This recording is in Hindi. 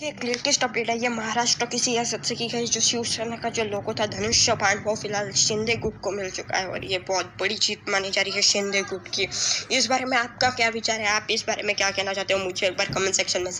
एक लेटेस्ट अपडेट है, ये महाराष्ट्र की सियासत से की गई जो शिवसेना का जो लोगो था, धनुष चौहान वो फ़िलहाल शिंदे गुट को मिल चुका है और ये बहुत बड़ी जीत मानी जा रही है शिंदे गुट की। इस बारे में आपका क्या विचार है? आप इस बारे में क्या कहना चाहते हो? मुझे एक बार कमेंट सेक्शन में